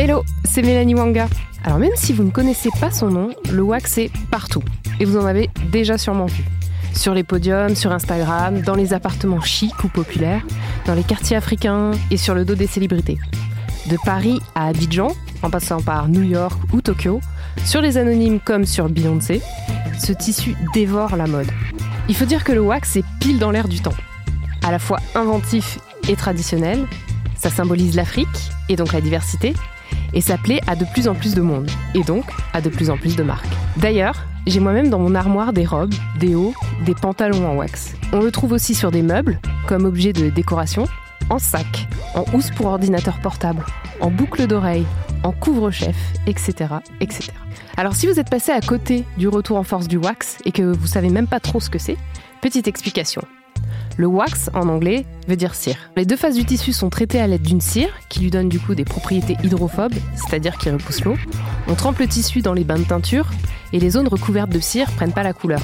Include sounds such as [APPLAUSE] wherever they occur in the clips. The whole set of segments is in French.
Hello, c'est Mélanie Wanga. Alors même si vous ne connaissez pas son nom, le wax est partout. Et vous en avez déjà sûrement vu. Sur les podiums, sur Instagram, dans les appartements chics ou populaires, dans les quartiers africains et sur le dos des célébrités. De Paris à Abidjan, en passant par New York ou Tokyo, sur les anonymes comme sur Beyoncé, ce tissu dévore la mode. Il faut dire que le wax est pile dans l'air du temps. À la fois inventif et traditionnel, ça symbolise l'Afrique et donc la diversité, et ça plaît à de plus en plus de monde, et donc à de plus en plus de marques. D'ailleurs, j'ai moi-même dans mon armoire des robes, des hauts, des pantalons en wax. On le trouve aussi sur des meubles, comme objet de décoration, en sac, en housse pour ordinateur portable, en boucle d'oreille, en couvre-chef, etc., etc. Alors si vous êtes passé à côté du retour en force du wax et que vous savez même pas trop ce que c'est, petite explication. Le wax, en anglais, veut dire cire. Les deux faces du tissu sont traitées à l'aide d'une cire, qui lui donne du coup des propriétés hydrophobes, c'est-à-dire qui repousse l'eau. On trempe le tissu dans les bains de teinture, et les zones recouvertes de cire prennent pas la couleur.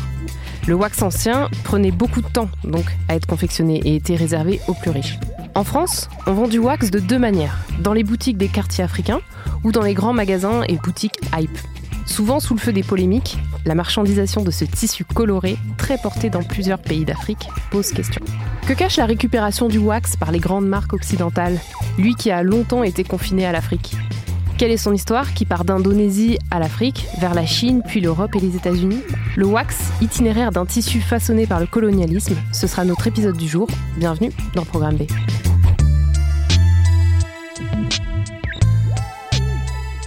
Le wax ancien prenait beaucoup de temps, donc, à être confectionné et était réservé aux plus riches. En France, on vend du wax de deux manières, dans les boutiques des quartiers africains ou dans les grands magasins et boutiques hype. Souvent sous le feu des polémiques, la marchandisation de ce tissu coloré, très porté dans plusieurs pays d'Afrique, pose question. Que cache la récupération du wax par les grandes marques occidentales, lui qui a longtemps été confiné à l'Afrique? Quelle est son histoire qui part d'Indonésie à l'Afrique, vers la Chine, puis l'Europe et les États-Unis? Le wax, itinéraire d'un tissu façonné par le colonialisme, ce sera notre épisode du jour. Bienvenue dans Programme B.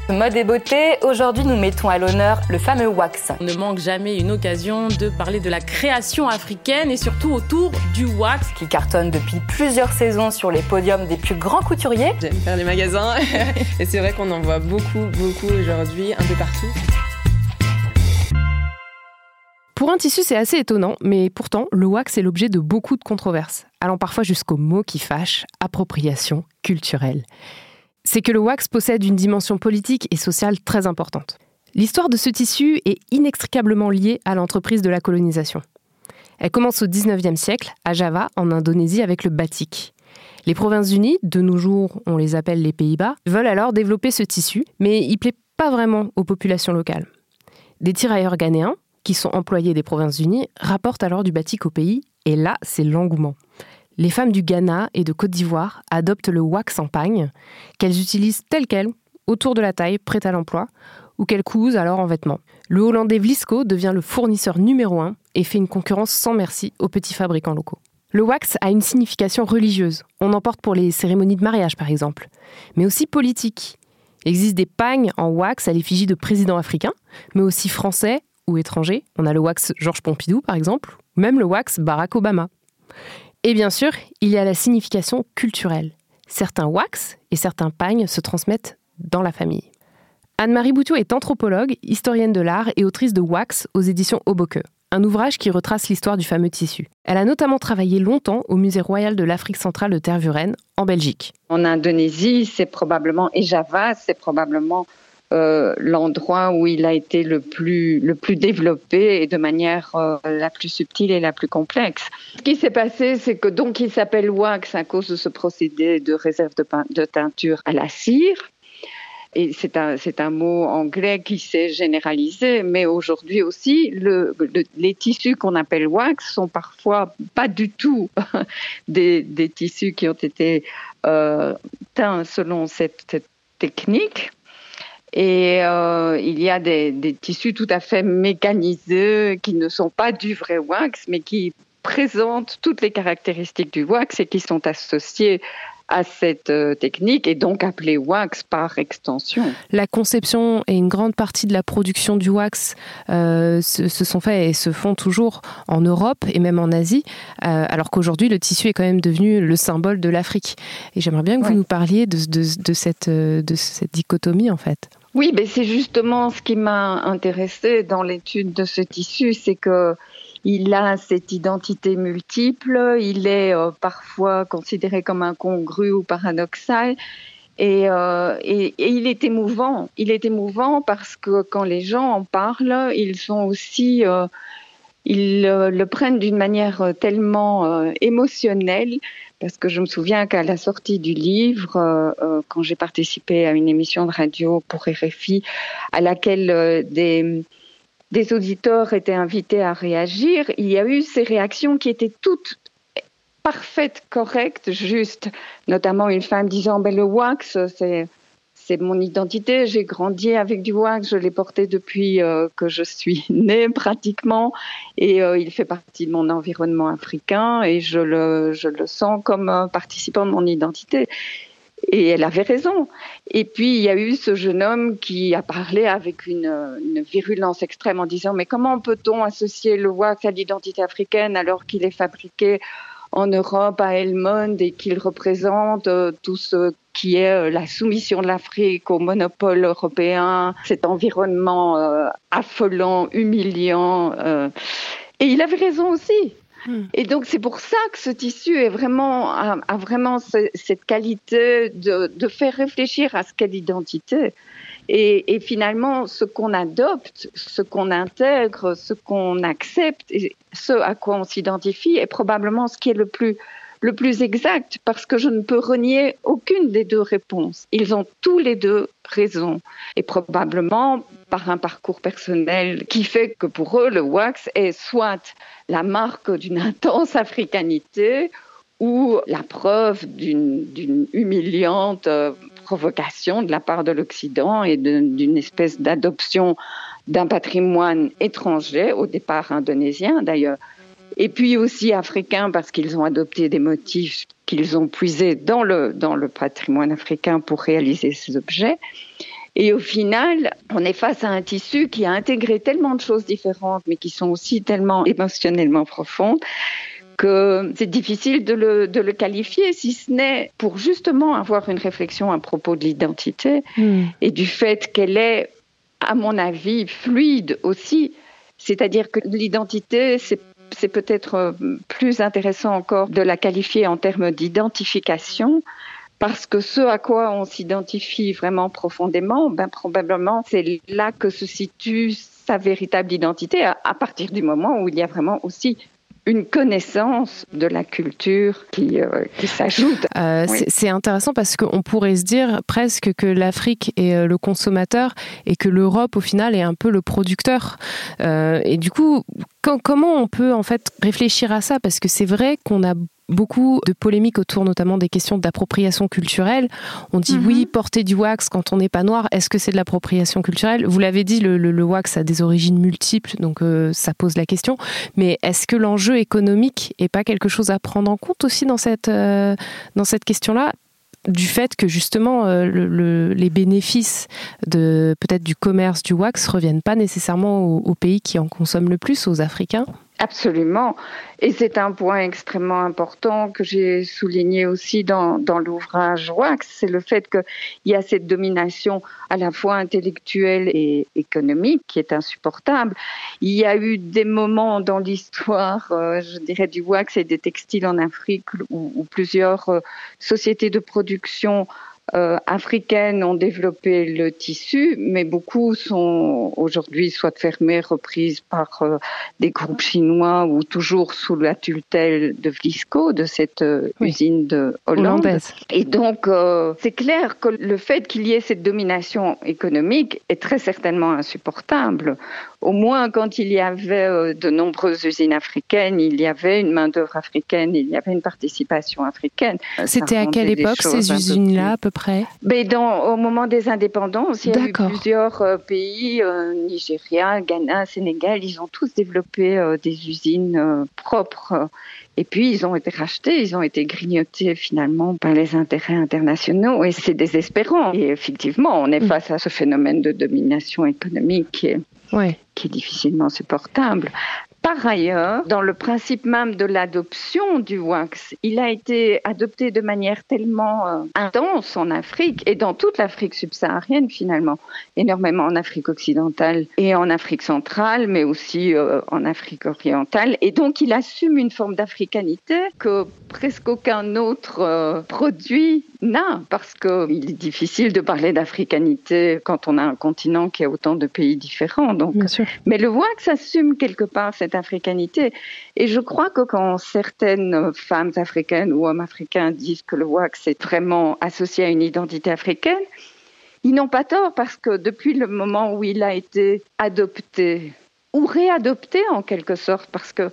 Mode et beauté, aujourd'hui nous mettons à l'honneur le fameux wax. On ne manque jamais une occasion de parler de la création africaine et surtout autour du wax. Qui cartonne depuis plusieurs saisons sur les podiums des plus grands couturiers. J'aime faire les magasins [LAUGHS] et c'est vrai qu'on en voit beaucoup, beaucoup aujourd'hui, un peu partout. Pour un tissu, c'est assez étonnant, mais pourtant, le wax est l'objet de beaucoup de controverses, allant parfois jusqu'au mot qui fâche, appropriation culturelle c'est que le wax possède une dimension politique et sociale très importante. L'histoire de ce tissu est inextricablement liée à l'entreprise de la colonisation. Elle commence au 19e siècle, à Java, en Indonésie, avec le batik. Les Provinces-Unies, de nos jours on les appelle les Pays-Bas, veulent alors développer ce tissu, mais il plaît pas vraiment aux populations locales. Des tirailleurs ghanéens, qui sont employés des Provinces-Unies, rapportent alors du batik au pays, et là, c'est l'engouement les femmes du Ghana et de Côte d'Ivoire adoptent le wax en pagne, qu'elles utilisent tel quel, autour de la taille, prête à l'emploi, ou qu'elles cousent alors en vêtements. Le Hollandais Vlisco devient le fournisseur numéro un et fait une concurrence sans merci aux petits fabricants locaux. Le wax a une signification religieuse. On en porte pour les cérémonies de mariage, par exemple, mais aussi politique. Il existe des pagnes en wax à l'effigie de présidents africains, mais aussi français ou étrangers. On a le wax Georges Pompidou, par exemple, ou même le wax Barack Obama. Et bien sûr, il y a la signification culturelle. Certains wax et certains pagnes se transmettent dans la famille. Anne-Marie Boutiot est anthropologue, historienne de l'art et autrice de Wax aux éditions Hoboke, un ouvrage qui retrace l'histoire du fameux tissu. Elle a notamment travaillé longtemps au Musée royal de l'Afrique centrale de Tervuren, en Belgique. En Indonésie, c'est probablement, et Java, c'est probablement euh, l'endroit où il a été le plus, développé et de manière euh, la plus subtile et la plus complexe. Ce qui s'est passé, c'est que donc il s'appelle wax à cause de ce procédé de réserve de, teinture à la cire. Et c'est un, mot anglais qui s'est généralisé, mais aujourd'hui aussi, le, les tissus qu'on appelle wax sont parfois pas du tout [LAUGHS] des, tissus qui ont été euh, teints selon cette technique. Et euh, il y a des, des, tissus tout à fait mécanisés qui ne sont pas du vrai wax, mais qui présentent toutes les caractéristiques du wax et qui sont associés à cette euh, technique et donc appelée wax par extension. La conception et une grande partie de la production du wax euh, se, sont faits et se font toujours en Europe et même en Asie, euh, alors qu'aujourd'hui le tissu est quand même devenu le symbole de l'Afrique. Et j'aimerais bien que vous nous parliez de, de, cette, de cette dichotomie en fait. Oui, mais c'est justement ce qui m'a intéressé dans l'étude de ce tissu, c'est que il a cette identité multiple, il est euh, parfois considéré comme incongru ou paradoxal. Euh, et, il est émouvant. Il est émouvant parce que quand les gens en parlent, ils sont aussi, euh, ils le prennent d'une manière tellement émotionnelle. Parce que je me souviens qu'à la sortie du livre, quand j'ai participé à une émission de radio pour RFI, à laquelle des des auditeurs étaient invités à réagir, il y a eu ces réactions qui étaient toutes parfaites, correctes, justes. Notamment une femme disant ben, le wax, c'est c'est mon identité. J'ai grandi avec du wax, je l'ai porté depuis euh, que je suis [LAUGHS] née pratiquement, et euh, il fait partie de mon environnement africain et je le, je le sens comme un participant de mon identité. Et elle avait raison. Et puis, il y a eu ce jeune homme qui a parlé avec une, virulence extrême en disant, mais comment peut-on associer le wax à l'identité africaine alors qu'il est fabriqué en Europe, à Elmond, et qu'il représente euh, tout ce qui est euh, la soumission de l'Afrique au monopole européen, cet environnement euh, affolant, humiliant. Et il avait raison aussi. Hmm. Et donc c'est pour ça que ce tissu est vraiment, a, vraiment cette qualité de, faire réfléchir à ce qu'est l'identité. Et, finalement, ce qu'on adopte, ce qu'on intègre, ce qu'on accepte, et ce à quoi on s'identifie est probablement ce qui est le plus le plus exact parce que je ne peux renier aucune des deux réponses. Ils ont tous les deux raison et probablement par un parcours personnel qui fait que pour eux le wax est soit la marque d'une intense africanité ou la preuve d'une humiliante euh, provocation de la part de l'Occident et d'une espèce d'adoption d'un patrimoine étranger, au départ indonésien d'ailleurs, et puis aussi africain parce qu'ils ont adopté des motifs qu'ils ont puisés dans le, dans le patrimoine africain pour réaliser ces objets. Et au final, on est face à un tissu qui a intégré tellement de choses différentes, mais qui sont aussi tellement émotionnellement profondes que c'est difficile de le, de le, qualifier, si ce n'est pour justement avoir une réflexion à propos de l'identité hmm. et du fait qu'elle est, à mon avis, fluide aussi. C'est-à-dire que l'identité, c'est c'est peut-être plus intéressant encore de la qualifier en termes d'identification parce que ce à quoi on s'identifie vraiment profondément, ben probablement c'est là que se situe sa véritable identité à, partir du moment où il y a vraiment aussi une connaissance de la culture qui, euh, qui s'ajoute. Euh, c'est intéressant parce qu'on pourrait se dire presque que l'Afrique est euh, le consommateur et que l'Europe, au final, est un peu le producteur. et du coup, comment on peut en fait réfléchir à ça? Parce que c'est vrai qu'on a beaucoup de polémiques autour notamment des questions d'appropriation culturelle. On dit oui, mhm. porter du wax quand on n'est pas noir, est-ce que c'est de l'appropriation culturelle? Vous l'avez dit, le, wax a des origines multiples, donc euh, ça pose la question. Mais est-ce que l'enjeu économique est pas quelque chose à prendre en compte aussi dans cette, euh, dans cette question-là? Du fait que justement euh, les bénéfices de peut-être du commerce du wax reviennent pas nécessairement aux pays qui en consomment le plus, aux Africains? Absolument. Et c'est un point extrêmement important que j'ai souligné aussi dans, dans l'ouvrage Wax, c'est le fait qu'il y a cette domination à la fois intellectuelle et économique qui est insupportable. Il y a eu des moments dans l'histoire, euh, je dirais, du wax et des textiles en Afrique où, plusieurs euh, sociétés de production euh, africaines ont développé le tissu, mais beaucoup sont aujourd'hui soit fermées, reprises par euh, des groupes chinois ou toujours sous la tutelle de Vlisco, de cette euh, usine de Hollande. Et donc, c'est clair que le fait qu'il y ait cette domination économique est très certainement insupportable. Au moins, quand il y avait de nombreuses usines africaines, il y avait une main-d'œuvre africaine, il y avait une participation africaine. C'était à quelle époque ces usines-là, à peu après Mais dans, au moment des indépendances, il y a eu plusieurs euh, pays, euh, Nigeria, Ghana, Sénégal, ils ont tous développé euh, des usines propres. Et puis, ils ont été rachetés, ils ont été grignotés finalement par les intérêts internationaux. Et c'est désespérant. Et effectivement, on est mm. face à ce phénomène de domination économique qui est, qui est difficilement supportable. Par ailleurs, dans le principe même de l'adoption du wax, il a été adopté de manière tellement euh, intense en Afrique et dans toute l'Afrique subsaharienne finalement, énormément en Afrique occidentale et en Afrique centrale, mais aussi euh, en Afrique orientale. Et donc il assume une forme d'africanité que presque aucun autre euh, produit n'a, parce qu'il est difficile de parler d'africanité quand on a un continent qui a autant de pays différents. Donc, Mais le wax assume quelque part cette africanité. Et je crois que quand certaines femmes africaines ou hommes africains disent que le wax est vraiment associé à une identité africaine, ils n'ont pas tort parce que depuis le moment où il a été adopté ou réadopté en quelque sorte, parce que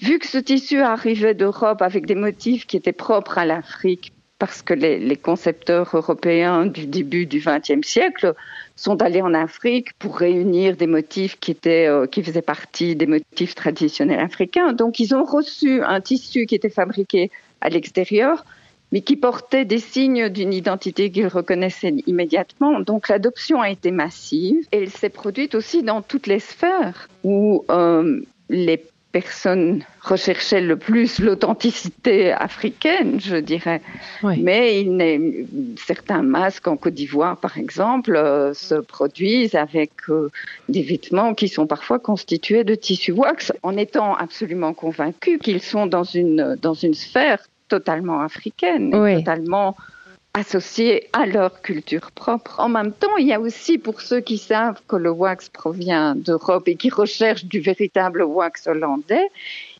vu que ce tissu arrivait d'Europe avec des motifs qui étaient propres à l'Afrique, parce que les, concepteurs européens du début du XXe siècle sont allés en Afrique pour réunir des motifs qui étaient euh, qui faisaient partie des motifs traditionnels africains. Donc ils ont reçu un tissu qui était fabriqué à l'extérieur, mais qui portait des signes d'une identité qu'ils reconnaissaient immédiatement. Donc l'adoption a été massive et elle s'est produite aussi dans toutes les sphères où euh, les personne recherchait le plus l'authenticité africaine, je dirais. Mais il certains masques en Côte d'Ivoire, par exemple, euh, se produisent avec euh, des vêtements qui sont parfois constitués de tissu wax, en étant absolument convaincus qu'ils sont dans une, dans une sphère totalement africaine, totalement associés à leur culture propre. En même temps, il y a aussi pour ceux qui savent que le wax provient d'Europe et qui recherchent du véritable wax hollandais,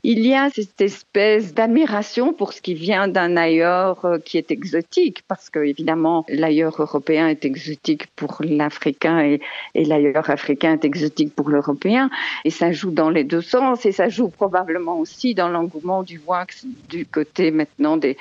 il y a cette espèce d'admiration pour ce qui vient d'un ailleurs euh, qui est exotique, parce que évidemment l'ailleurs européen est exotique pour l'Africain et, et l'ailleurs africain est exotique pour l'Européen, et ça joue dans les deux sens, et ça joue probablement aussi dans l'engouement du wax du côté maintenant des,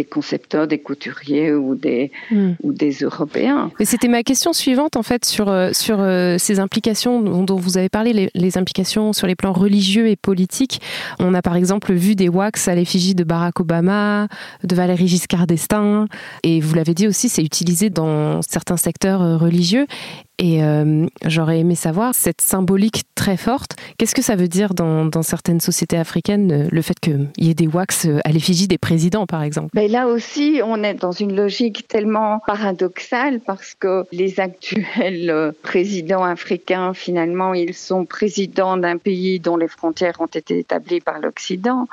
des concepteurs, des couturiers ou des, hmm. ou des Européens. Mais c'était ma question suivante en fait sur, euh, sur euh, ces implications dont, vous avez parlé, les, les, implications sur les plans religieux et politiques. On a par exemple vu des wax à l'effigie de Barack Obama, de Valéry Giscard d'Estaing, et vous l'avez dit aussi, c'est utilisé dans certains secteurs euh, religieux. Et euh, j'aurais aimé savoir cette symbolique très forte. Qu'est-ce que ça veut dire dans, certaines sociétés africaines, euh, le fait qu'il y ait des wax euh, à l'effigie des présidents, par exemple? Ben Là aussi, on est dans une logique tellement paradoxale parce que les actuels présidents africains, finalement, ils sont présidents d'un pays dont les frontières ont été établies par l'Occident.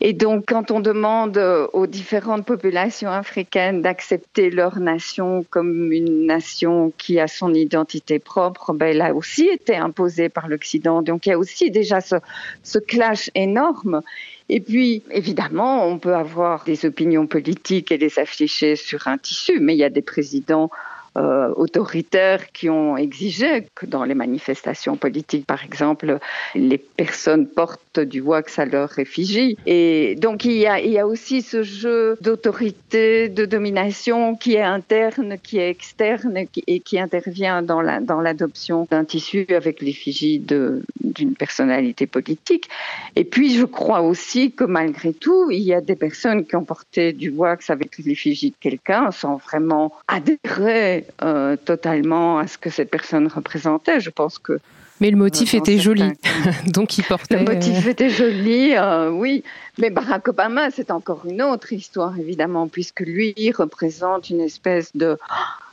Et donc, quand on demande aux différentes populations africaines d'accepter leur nation comme une nation qui a son identité, identité propre, ben, elle a aussi été imposée par l'Occident. Donc il y a aussi déjà ce, ce clash énorme. Et puis, évidemment, on peut avoir des opinions politiques et les afficher sur un tissu, mais il y a des présidents euh, autoritaires qui ont exigé que dans les manifestations politiques, par exemple, les personnes portent du wax à leur effigie. Et donc il y a, aussi ce jeu d'autorité, de domination qui est interne, qui est externe et qui intervient dans l'adoption d'un tissu avec l'effigie d'une personnalité politique. Et puis je crois aussi que malgré tout, il y a des personnes qui ont porté du wax avec l'effigie de quelqu'un sans vraiment adhérer euh, totalement à ce que cette personne représentait. Je pense que. Mais le motif était joli, [LAUGHS] donc il portait. Le motif était joli, euh, oui. Mais Barack Obama, c'est encore une autre histoire, évidemment, puisque lui représente une espèce de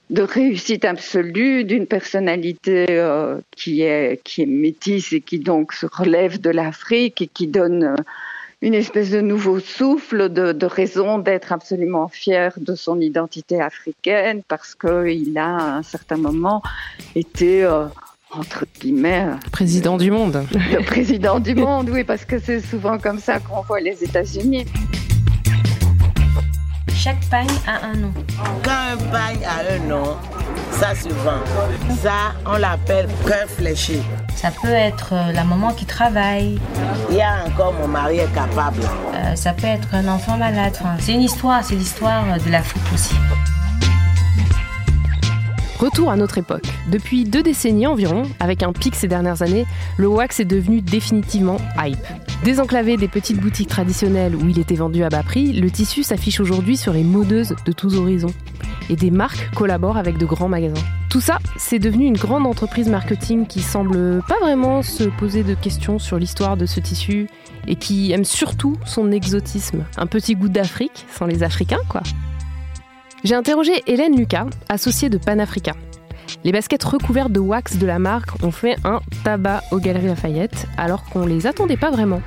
de réussite absolue d'une personnalité euh, qui est qui est métisse et qui donc se relève de l'Afrique et qui donne une espèce de nouveau souffle, de, raison d'être absolument fier de son identité africaine parce qu'il a à un certain moment été... Euh, entre guillemets. Président du monde. Le président du monde, oui, parce que c'est souvent comme ça qu'on voit les États-Unis. Chaque pagne a un nom. Quand un pagne a un nom, ça se vend. Ça, on l'appelle cœur fléché. Ça peut être euh, la maman qui travaille. Il y a encore mon mari est capable. Euh, ça peut être un enfant malade. c'est une histoire, c'est l'histoire de l'Afrique aussi. Retour à notre époque. Depuis deux décennies environ, avec un pic ces dernières années, le wax est devenu définitivement hype. Désenclavé des petites boutiques traditionnelles où il était vendu à bas prix, le tissu s'affiche aujourd'hui sur les modeuses de tous horizons. Et des marques collaborent avec de grands magasins. Tout ça, c'est devenu une grande entreprise marketing qui semble pas vraiment se poser de questions sur l'histoire de ce tissu et qui aime surtout son exotisme. Un petit goût d'Afrique, sans les Africains quoi. J'ai interrogé Hélène Lucas, associée de Panafrica. Les baskets recouvertes de wax de la marque ont fait un tabac aux Galeries Lafayette, alors qu'on les attendait pas vraiment.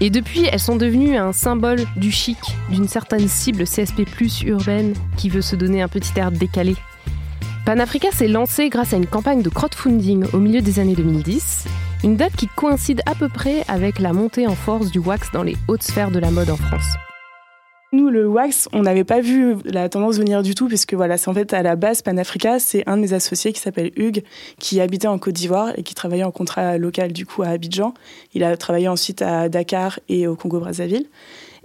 Et depuis, elles sont devenues un symbole du chic, d'une certaine cible CSP urbaine qui veut se donner un petit air décalé. Panafrica s'est lancé grâce à une campagne de crowdfunding au milieu des années 2010, une date qui coïncide à peu près avec la montée en force du wax dans les hautes sphères de la mode en France. Nous, le wax, on n'avait pas vu la tendance venir du tout, puisque voilà, c'est en fait à la base Panafrica, c'est un de mes associés qui s'appelle Hugues, qui habitait en Côte d'Ivoire et qui travaillait en contrat local du coup à Abidjan. Il a travaillé ensuite à Dakar et au Congo-Brazzaville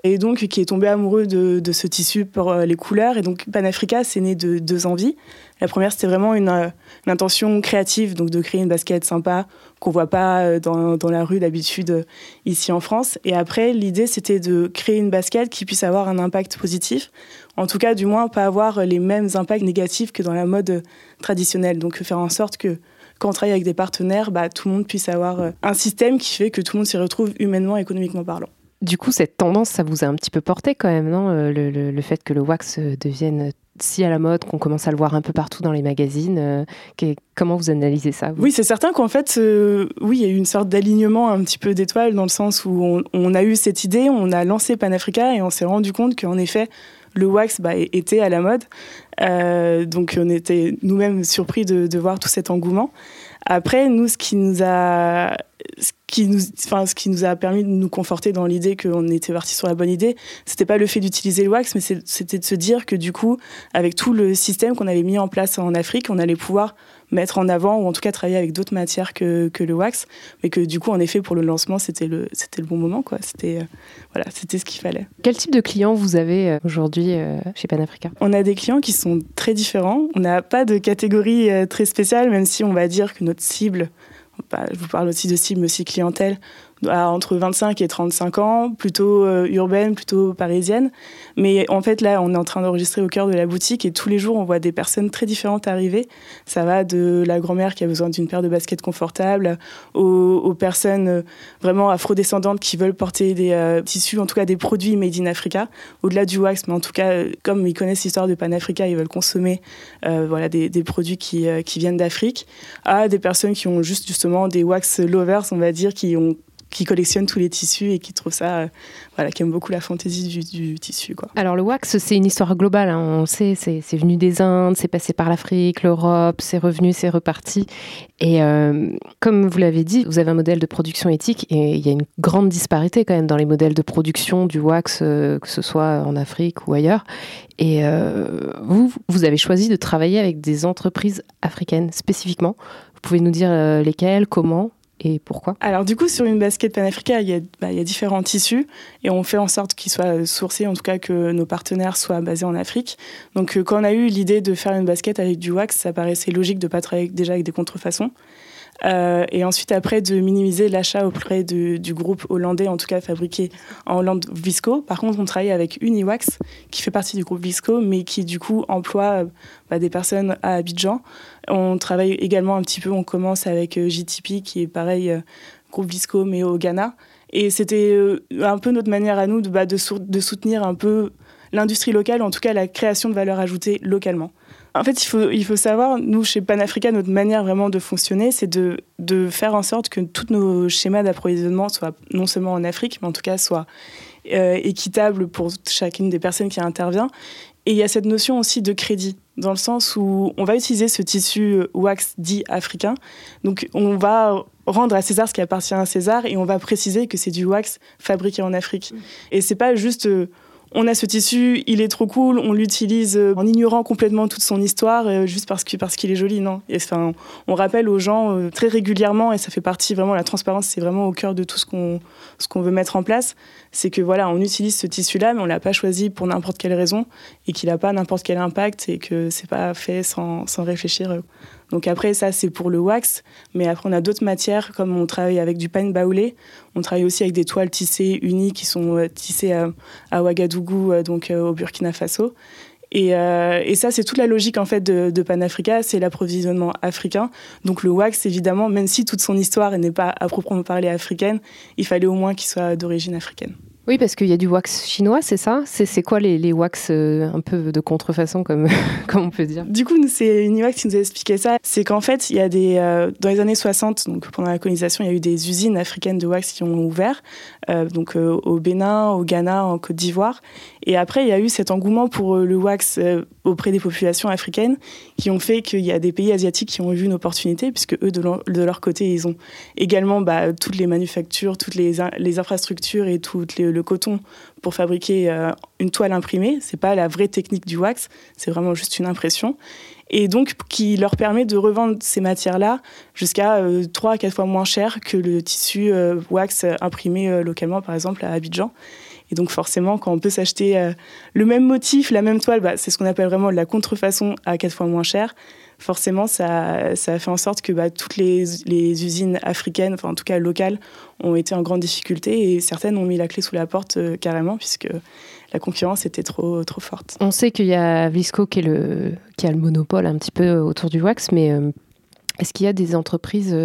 et donc qui est tombé amoureux de, ce tissu pour euh, les couleurs. Et donc Panafrica, c'est né de deux envies. La première, c'était vraiment une, euh, intention créative, donc de créer une basket sympa qu'on voit pas euh, dans, dans la rue d'habitude ici en France. Et après, l'idée, c'était de créer une basket qui puisse avoir un impact positif. En tout cas, du moins, pas avoir les mêmes impacts négatifs que dans la mode traditionnelle. Donc faire en sorte que quand on travaille avec des partenaires, bah, tout le monde puisse avoir un système qui fait que tout le monde s'y retrouve humainement, économiquement parlant. Du coup, cette tendance, ça vous a un petit peu porté quand même, non euh, le, fait que le wax euh, devienne si à la mode qu'on commence à le voir un peu partout dans les magazines. Euh, comment vous analysez ça Oui, c'est certain qu'en fait, oui, il y a eu une sorte d'alignement un petit peu d'étoiles dans le sens où on, a eu cette idée, on a lancé Panafrica et on s'est rendu compte qu'en effet, le wax bah, était à la mode. donc on était nous-mêmes surpris de, de, voir tout cet engouement. Après, nous, ce qui nous a ce qui nous, enfin, ce qui nous a permis de nous conforter dans l'idée qu'on était parti sur la bonne idée, c'était pas le fait d'utiliser le wax, mais c'était de se dire que du coup, avec tout le système qu'on avait mis en place en Afrique, on allait pouvoir mettre en avant ou en tout cas travailler avec d'autres matières que, que, le wax, mais que du coup, en effet, pour le lancement, c'était le, c'était le bon moment, quoi. C'était, euh, voilà, c'était ce qu'il fallait. Quel type de clients vous avez euh, aujourd'hui euh, chez Panafrica? On a des clients qui sont très différents. On n'a pas de catégorie très spéciale, même si on va dire que notre cible bah, je vous parle aussi de cible, aussi clientèle, entre 25 et 35 ans, plutôt euh, urbaine, plutôt parisienne. Mais en fait, là, on est en train d'enregistrer au cœur de la boutique et tous les jours, on voit des personnes très différentes arriver. Ça va de la grand-mère qui a besoin d'une paire de baskets confortables aux, personnes euh, vraiment afrodescendantes qui veulent porter des euh, tissus, en tout cas des produits made in Africa, au-delà du wax, mais en tout cas, comme ils connaissent l'histoire de Pan-Africa, ils veulent consommer voilà, des, produits qui, qui viennent d'Afrique, à des personnes qui ont juste justement des wax lovers, on va dire, qui ont qui collectionne tous les tissus et qui trouve ça, euh, voilà, qui aime beaucoup la fantaisie du, tissu. Quoi. Alors le wax, c'est une histoire globale. Hein. On sait, c'est, venu des Indes, c'est passé par l'Afrique, l'Europe, c'est revenu, c'est reparti. Et euh, comme vous l'avez dit, vous avez un modèle de production éthique et il y a une grande disparité quand même dans les modèles de production du wax, euh, que ce soit en Afrique ou ailleurs. Et vous, vous avez choisi de travailler avec des entreprises africaines spécifiquement. Vous pouvez nous dire lesquelles, comment? Et pourquoi? Alors du coup, sur une basket panafricaine, il y, a, bah, il y a différents tissus et on fait en sorte qu'ils soient sourcés, en tout cas que nos partenaires soient basés en Afrique. Donc euh, quand on a eu l'idée de faire une basket avec du wax, ça paraissait logique de pas travailler déjà avec des contrefaçons. Euh, et ensuite, après, de minimiser l'achat auprès du groupe hollandais, en tout cas fabriqué en Hollande Visco. Par contre, on travaille avec Uniwax, qui fait partie du groupe Visco, mais qui du coup emploie bah, des personnes à Abidjan. On travaille également un petit peu, on commence avec euh, JTP, qui est pareil, euh, groupe Visco, mais au Ghana. Et c'était un peu notre manière à nous de, bah, de soutenir un peu l'industrie locale, en tout cas la création de valeur ajoutée localement. En fait, il faut, savoir, nous, chez Panafrica, notre manière vraiment de fonctionner, c'est de, faire en sorte que tous nos schémas d'approvisionnement soient non seulement en Afrique, mais en tout cas soient euh, équitables pour chacune des personnes qui intervient. Et il y a cette notion aussi de crédit, dans le sens où on va utiliser ce tissu euh, wax dit africain. Donc, on va rendre à César ce qui appartient à César et on va préciser que c'est du wax fabriqué en Afrique. Et c'est pas juste. Euh, on a ce tissu, il est trop cool, on l'utilise euh, en ignorant complètement toute son histoire, euh, juste parce qu'il parce est joli, non. Enfin, on rappelle aux gens euh, très régulièrement, et ça fait partie vraiment, la transparence, c'est vraiment au cœur de tout ce qu'on ce qu'on veut mettre en place, c'est que voilà, on utilise ce tissu-là, mais on l'a pas choisi pour n'importe quelle raison, et qu'il n'a pas n'importe quel impact, et que c'est pas fait sans, sans réfléchir. Donc après, ça, c'est pour le wax. Mais après, on a d'autres matières, comme on travaille avec du pain baoulé. On travaille aussi avec des toiles tissées unies qui sont euh, tissées à, Ouagadougou, euh, donc euh, au Burkina Faso. Et, ça, c'est toute la logique en fait de, de Panafrica, c'est l'approvisionnement africain. Donc le wax, évidemment, même si toute son histoire n'est pas à proprement parler africaine, il fallait au moins qu'il soit d'origine africaine. Oui, parce qu'il y a du wax chinois, c'est ça? C'est quoi les, les, wax euh, un peu de contrefaçon, comme, [LAUGHS] comme on peut dire? Du coup, c'est Uniwax qui nous a expliqué ça. C'est qu'en fait, il y a des, euh, dans les années 60, donc pendant la colonisation, il y a eu des usines africaines de wax qui ont ouvert, euh, donc au Bénin, au Ghana, en Côte d'Ivoire. Et après, il y a eu cet engouement pour le wax auprès des populations africaines qui ont fait qu'il y a des pays asiatiques qui ont vu une opportunité, puisque eux, de leur, côté, ils ont également bah, toutes les manufactures, toutes les, infrastructures et tout les, le coton pour fabriquer euh, une toile imprimée. C'est pas la vraie technique du wax, c'est vraiment juste une impression. Et donc, qui leur permet de revendre ces matières-là jusqu'à 3 à 4 fois moins cher que le tissu euh, wax imprimé euh, localement, par exemple, à Abidjan. Et donc forcément, quand on peut s'acheter euh, le même motif, la même toile, bah, c'est ce qu'on appelle vraiment la contrefaçon à quatre fois moins cher. Forcément, ça, a fait en sorte que bah, toutes les, usines africaines, enfin en tout cas locales, ont été en grande difficulté et certaines ont mis la clé sous la porte euh, carrément puisque la concurrence était trop, forte. On sait qu'il y a Visco qui, a le monopole un petit peu autour du wax, mais euh, est-ce qu'il y a des entreprises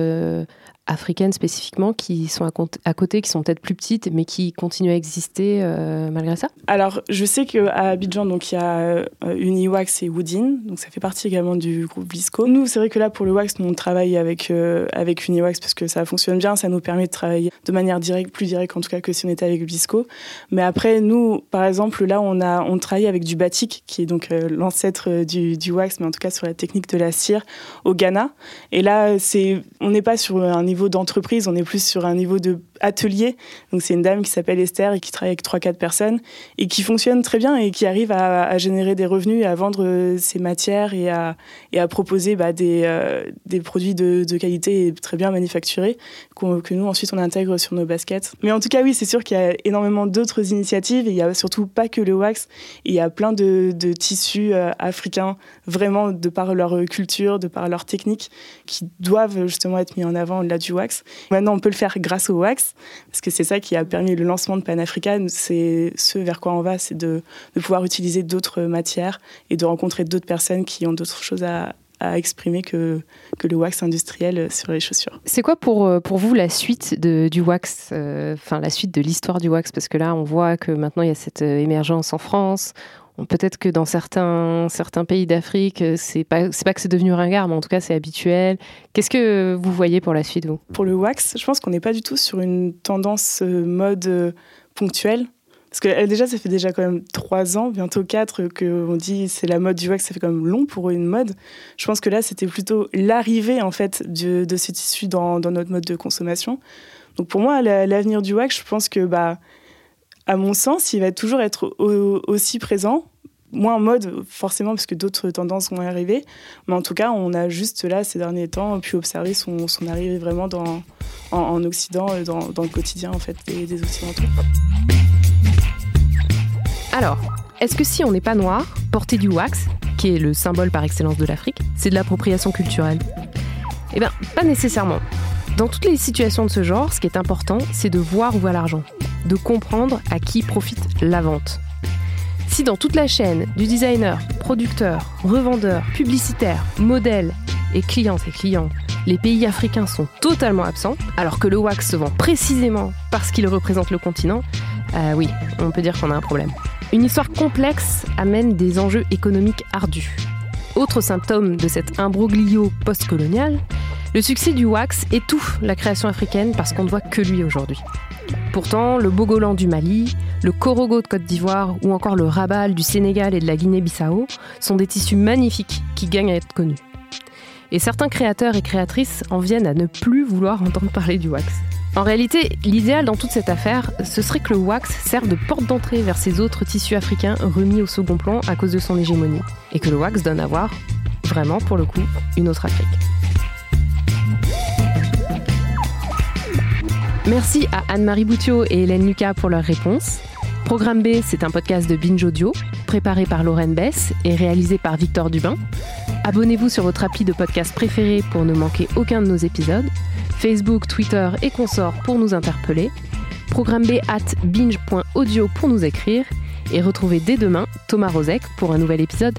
africaines spécifiquement qui sont à, côté, qui sont peut-être plus petites, mais qui continuent à exister euh, malgré ça? Alors, je sais qu'à Abidjan, donc il y a euh, Uniwax et Woodin, donc ça fait partie également du groupe Visco. Nous, c'est vrai que là, pour le wax, on travaille avec, euh, avec Uniwax parce que ça fonctionne bien, ça nous permet de travailler de manière directe, plus directe en tout cas que si on était avec Visco. Mais après, nous, par exemple, là, on, a, on travaille avec du batik, qui est donc l'ancêtre du, du wax, mais en tout cas sur la technique de la cire au Ghana. Et là, c'est, on n'est pas sur un niveau d'entreprise, on est plus sur un niveau de atelier. Donc c'est une dame qui s'appelle Esther et qui travaille avec 3-4 personnes et qui fonctionne très bien et qui arrive à, générer des revenus et à vendre euh, ses matières et à, et à proposer bah, des, euh, des produits de, de, qualité très bien manufacturés que nous ensuite on intègre sur nos baskets. Mais en tout cas oui, c'est sûr qu'il y a énormément d'autres initiatives et il y a surtout pas que le wax, il y a plein de, tissus euh, africains vraiment de par leur culture, de par leur technique qui doivent justement être mis en avant là du wax. Maintenant on peut le faire grâce au wax parce que c'est ça qui a permis le lancement de Pan-African. C'est ce vers quoi on va, c'est de, pouvoir utiliser d'autres matières et de rencontrer d'autres personnes qui ont d'autres choses à, exprimer que, que le wax industriel sur les chaussures. C'est quoi pour, euh, pour vous la suite de, du wax, euh, enfin la suite de l'histoire du wax? Parce que là, on voit que maintenant il y a cette euh, émergence en France, Peut-être que dans certains, pays d'Afrique, euh, c'est pas, pas que c'est devenu ringard, mais en tout cas, c'est habituel. Qu'est-ce que vous voyez pour la suite, vous? Pour le wax, je pense qu'on n'est pas du tout sur une tendance euh, mode euh, ponctuelle. Parce que déjà, ça fait déjà quand même trois ans, bientôt quatre, qu'on dit c'est la mode du wax, ça fait quand même long pour une mode. Je pense que là, c'était plutôt l'arrivée en fait de, de ce tissu dans, dans, notre mode de consommation. Donc pour moi, l'avenir du wax, je pense que bah, à mon sens, il va toujours être aussi présent, moins en mode forcément parce que d'autres tendances vont arriver, mais en tout cas, on a juste là ces derniers temps pu observer son, arrivée vraiment en, Occident, euh, dans, le quotidien en fait des Occidentaux. Alors, est-ce que si on n'est pas noir, porter du wax, qui est le symbole par excellence de l'Afrique, c'est de l'appropriation culturelle? Eh bien, pas nécessairement. Dans toutes les situations de ce genre, ce qui est important, c'est de voir où va l'argent, de comprendre à qui profite la vente. Si dans toute la chaîne, du designer, producteur, revendeur, publicitaire, modèle et clients et clients, les pays africains sont totalement absents, alors que le wax se vend précisément parce qu'il représente le continent, euh, oui, on peut dire qu'on a un problème. Une histoire complexe amène des enjeux économiques ardus. Autre symptôme de cet imbroglio postcolonial, le succès du wax étouffe la création africaine parce qu'on ne voit que lui aujourd'hui. Pourtant, le Bogolan du Mali, le Korogo de Côte d'Ivoire ou encore le Rabal du Sénégal et de la Guinée-Bissau sont des tissus magnifiques qui gagnent à être connus. Et certains créateurs et créatrices en viennent à ne plus vouloir entendre parler du wax. En réalité, l'idéal dans toute cette affaire, ce serait que le wax serve de porte d'entrée vers ces autres tissus africains remis au second plan à cause de son hégémonie, et que le wax donne à voir, vraiment pour le coup, une autre Afrique. Merci à Anne-Marie Boutiot et Hélène Lucas pour leurs réponses. Programme B, c'est un podcast de Binge Audio, préparé par Lorraine Bess et réalisé par Victor Dubin. Abonnez-vous sur votre appli de podcast préféré pour ne manquer aucun de nos épisodes. Facebook, Twitter et consorts pour nous interpeller. Programme B at binge.audio pour nous écrire. Et retrouvez dès demain Thomas Rozek pour un nouvel épisode.